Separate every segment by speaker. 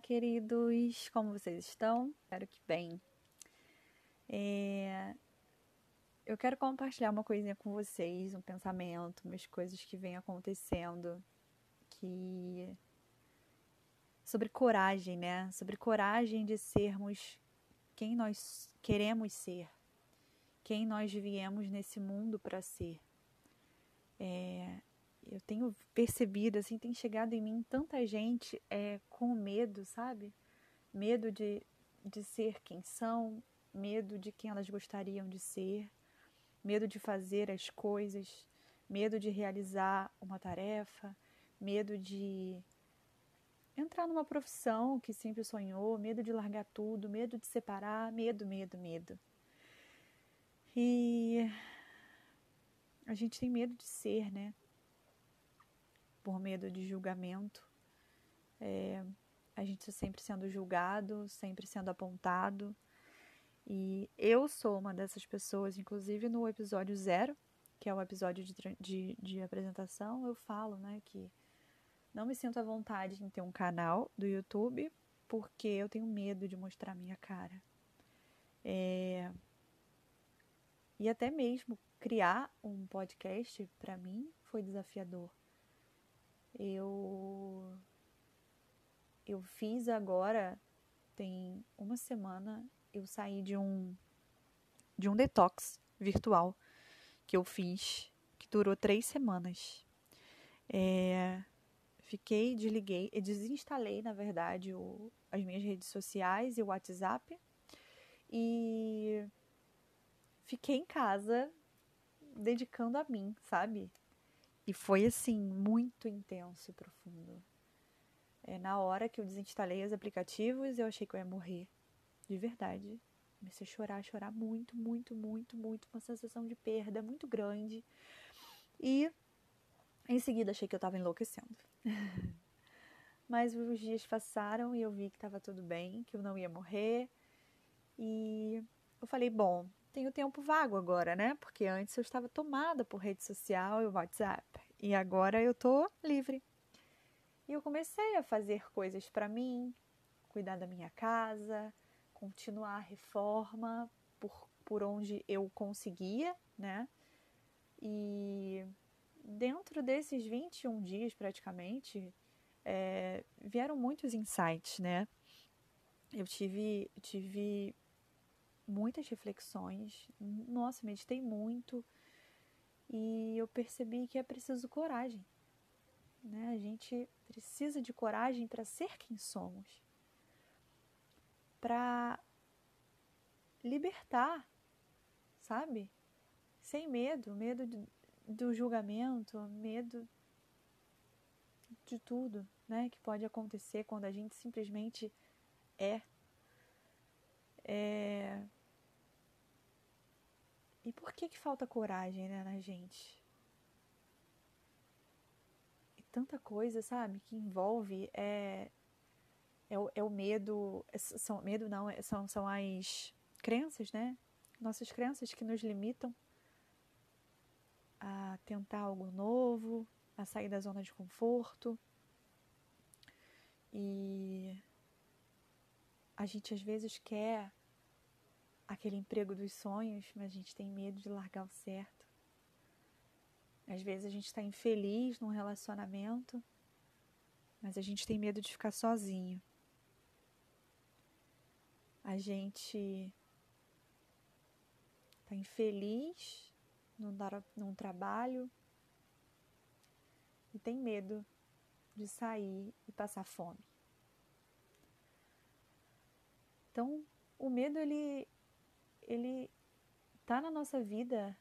Speaker 1: Queridos, como vocês estão? Espero que bem. É... Eu quero compartilhar uma coisinha com vocês, um pensamento, umas coisas que vêm acontecendo, que sobre coragem, né? Sobre coragem de sermos quem nós queremos ser, quem nós viemos nesse mundo para ser. É, eu tenho percebido, assim, tem chegado em mim tanta gente é, com medo, sabe? Medo de, de ser quem são, medo de quem elas gostariam de ser, medo de fazer as coisas, medo de realizar uma tarefa, medo de entrar numa profissão que sempre sonhou, medo de largar tudo, medo de separar, medo, medo, medo. E a gente tem medo de ser, né? Por medo de julgamento. É, a gente sempre sendo julgado, sempre sendo apontado. E eu sou uma dessas pessoas, inclusive no episódio zero, que é o episódio de, de, de apresentação, eu falo, né, que não me sinto à vontade em ter um canal do YouTube porque eu tenho medo de mostrar minha cara. É... E até mesmo criar um podcast, para mim, foi desafiador. Eu eu fiz agora tem uma semana eu saí de um de um detox virtual que eu fiz que durou três semanas. É, fiquei, desliguei, desinstalei na verdade o, as minhas redes sociais e o WhatsApp e fiquei em casa dedicando a mim, sabe? E foi assim, muito intenso e profundo. É, na hora que eu desinstalei os aplicativos, eu achei que eu ia morrer. De verdade. Comecei a chorar, chorar muito, muito, muito, muito. Uma sensação de perda muito grande. E em seguida achei que eu estava enlouquecendo. Mas os dias passaram e eu vi que estava tudo bem, que eu não ia morrer. E eu falei, bom, tenho tempo vago agora, né? Porque antes eu estava tomada por rede social e WhatsApp. E agora eu tô livre. E eu comecei a fazer coisas para mim, cuidar da minha casa, continuar a reforma por, por onde eu conseguia, né? E dentro desses 21 dias, praticamente, é, vieram muitos insights, né? Eu tive, tive muitas reflexões. Nossa, meditei muito e eu percebi que é preciso coragem. Né? A gente precisa de coragem para ser quem somos, para libertar, sabe? Sem medo, medo de, do julgamento, medo de tudo, né? Que pode acontecer quando a gente simplesmente é. é e por que que falta coragem, né, na gente? E tanta coisa, sabe, que envolve é é o, é o medo, é, são medo não, é, são são as crenças, né? Nossas crenças que nos limitam a tentar algo novo, a sair da zona de conforto. E a gente às vezes quer aquele emprego dos sonhos, mas a gente tem medo de largar o certo. Às vezes a gente está infeliz num relacionamento, mas a gente tem medo de ficar sozinho. A gente está infeliz num, num trabalho e tem medo de sair e passar fome. Então, o medo ele ele tá na nossa vida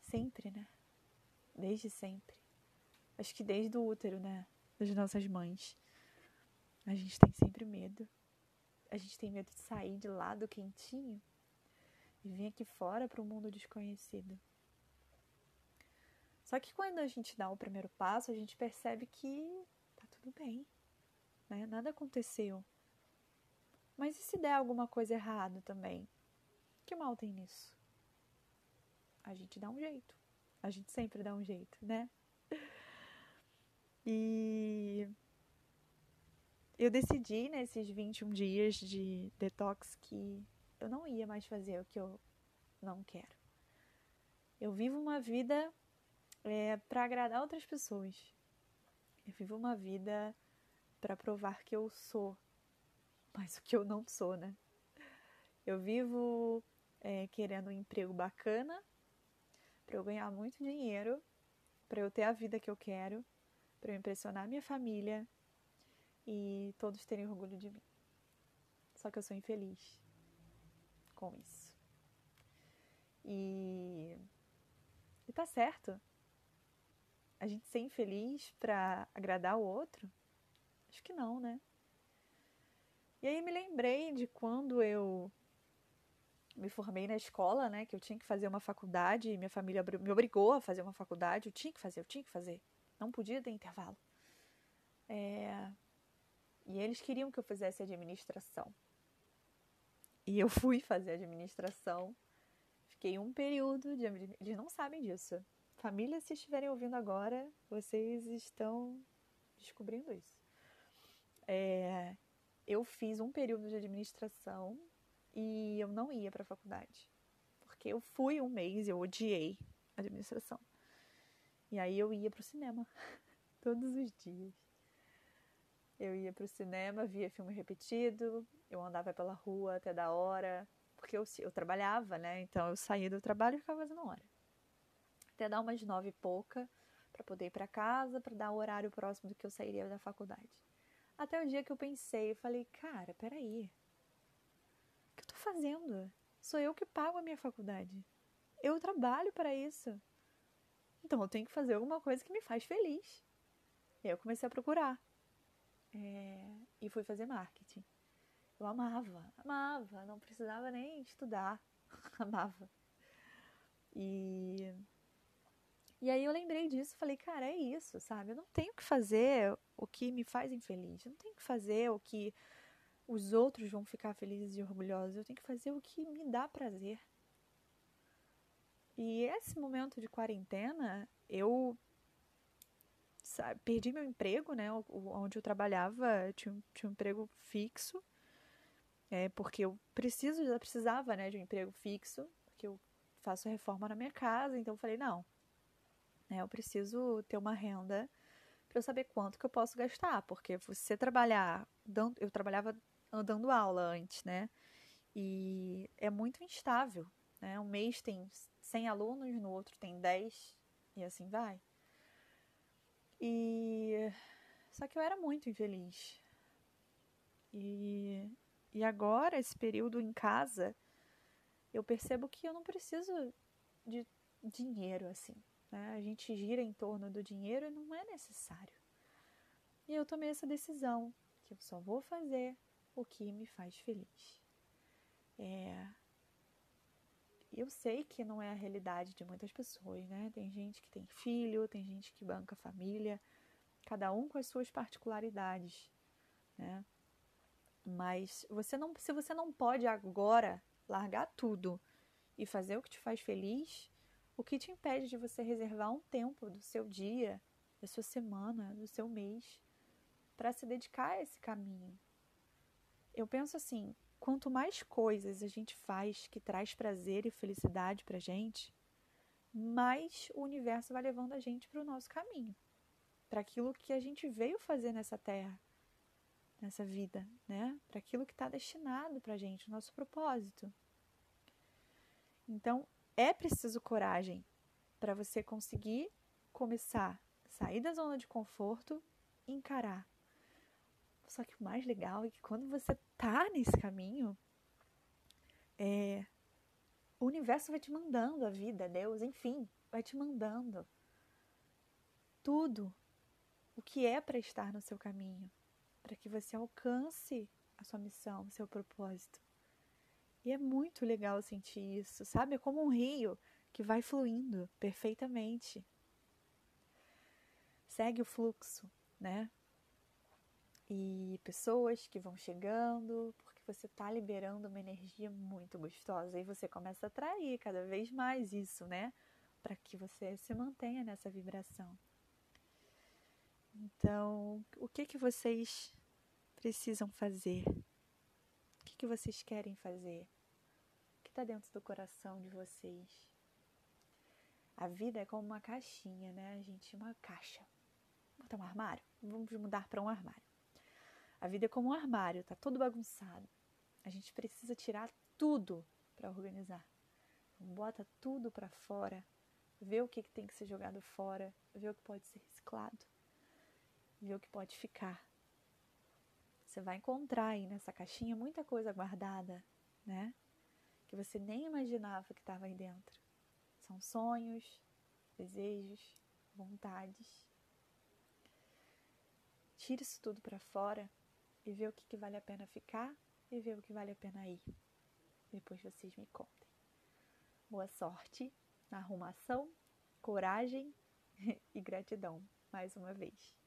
Speaker 1: sempre, né? Desde sempre. Acho que desde o útero, né? Das nossas mães. A gente tem sempre medo. A gente tem medo de sair de lá do quentinho e vir aqui fora para o mundo desconhecido. Só que quando a gente dá o primeiro passo, a gente percebe que tá tudo bem, né? Nada aconteceu. Mas e se der alguma coisa errada também? Que mal tem nisso? A gente dá um jeito. A gente sempre dá um jeito, né? E eu decidi nesses 21 dias de detox que eu não ia mais fazer o que eu não quero. Eu vivo uma vida é, para agradar outras pessoas. Eu vivo uma vida para provar que eu sou, mas o que eu não sou, né? Eu vivo é, querendo um emprego bacana, para eu ganhar muito dinheiro, para eu ter a vida que eu quero, para eu impressionar minha família e todos terem orgulho de mim. Só que eu sou infeliz com isso. E, e tá certo. A gente ser infeliz para agradar o outro? Acho que não, né? E aí me lembrei de quando eu me formei na escola, né? Que eu tinha que fazer uma faculdade, e minha família me obrigou a fazer uma faculdade. Eu tinha que fazer, eu tinha que fazer. Não podia ter intervalo. É... E eles queriam que eu fizesse administração. E eu fui fazer administração. Fiquei um período de. Eles não sabem disso. Família, se estiverem ouvindo agora, vocês estão descobrindo isso. É, eu fiz um período de administração e eu não ia para a faculdade. Porque eu fui um mês e eu odiei administração. E aí eu ia para o cinema todos os dias. Eu ia para o cinema, via filme repetido, eu andava pela rua até da hora, porque eu, eu trabalhava, né? Então eu saía do trabalho e ficava fazendo hora. Até dar umas nove e pouca, para poder ir para casa, para dar o horário próximo do que eu sairia da faculdade. Até o dia que eu pensei, eu falei, cara, peraí. Fazendo? Sou eu que pago a minha faculdade. Eu trabalho para isso. Então eu tenho que fazer alguma coisa que me faz feliz. E aí eu comecei a procurar. É, e fui fazer marketing. Eu amava, amava, não precisava nem estudar, amava. E, e aí eu lembrei disso, falei, cara, é isso, sabe? Eu não tenho que fazer o que me faz infeliz, eu não tenho que fazer o que os outros vão ficar felizes e orgulhosos, eu tenho que fazer o que me dá prazer. E esse momento de quarentena, eu sabe, perdi meu emprego, né? Onde eu trabalhava, tinha, tinha um emprego fixo, é, porque eu preciso, já precisava, né, de um emprego fixo, porque eu faço reforma na minha casa, então eu falei, não, né, eu preciso ter uma renda para eu saber quanto que eu posso gastar, porque você trabalhar, eu trabalhava dando aula antes, né, e é muito instável, né, um mês tem 100 alunos, no outro tem 10, e assim vai. E só que eu era muito infeliz. E, e agora, esse período em casa, eu percebo que eu não preciso de dinheiro assim. Né? A gente gira em torno do dinheiro e não é necessário. E eu tomei essa decisão que eu só vou fazer o que me faz feliz. É, eu sei que não é a realidade de muitas pessoas, né? Tem gente que tem filho, tem gente que banca família, cada um com as suas particularidades, né? Mas você não, se você não pode agora largar tudo e fazer o que te faz feliz, o que te impede de você reservar um tempo do seu dia, da sua semana, do seu mês para se dedicar a esse caminho? Eu penso assim, quanto mais coisas a gente faz que traz prazer e felicidade pra gente, mais o universo vai levando a gente para o nosso caminho, para aquilo que a gente veio fazer nessa terra, nessa vida, né? Para aquilo que está destinado para a gente, o nosso propósito. Então, é preciso coragem para você conseguir começar, sair da zona de conforto, encarar só que o mais legal é que quando você tá nesse caminho, é, o universo vai te mandando a vida, Deus, enfim, vai te mandando tudo o que é para estar no seu caminho, para que você alcance a sua missão, o seu propósito. E é muito legal sentir isso, sabe? É como um rio que vai fluindo perfeitamente. Segue o fluxo, né? E pessoas que vão chegando, porque você está liberando uma energia muito gostosa e você começa a atrair cada vez mais isso, né? Para que você se mantenha nessa vibração. Então, o que que vocês precisam fazer? O que, que vocês querem fazer? O que está dentro do coração de vocês? A vida é como uma caixinha, né, gente? Uma caixa. Botar um armário? Vamos mudar para um armário. A vida é como um armário, tá todo bagunçado. A gente precisa tirar tudo para organizar. Bota tudo para fora, vê o que, que tem que ser jogado fora, vê o que pode ser reciclado, vê o que pode ficar. Você vai encontrar aí nessa caixinha muita coisa guardada, né? Que você nem imaginava que estava aí dentro. São sonhos, desejos, vontades. Tire isso tudo para fora e vê o que, que vale a pena ficar e vê o que vale a pena ir. Depois vocês me contem. Boa sorte na arrumação, coragem e gratidão mais uma vez.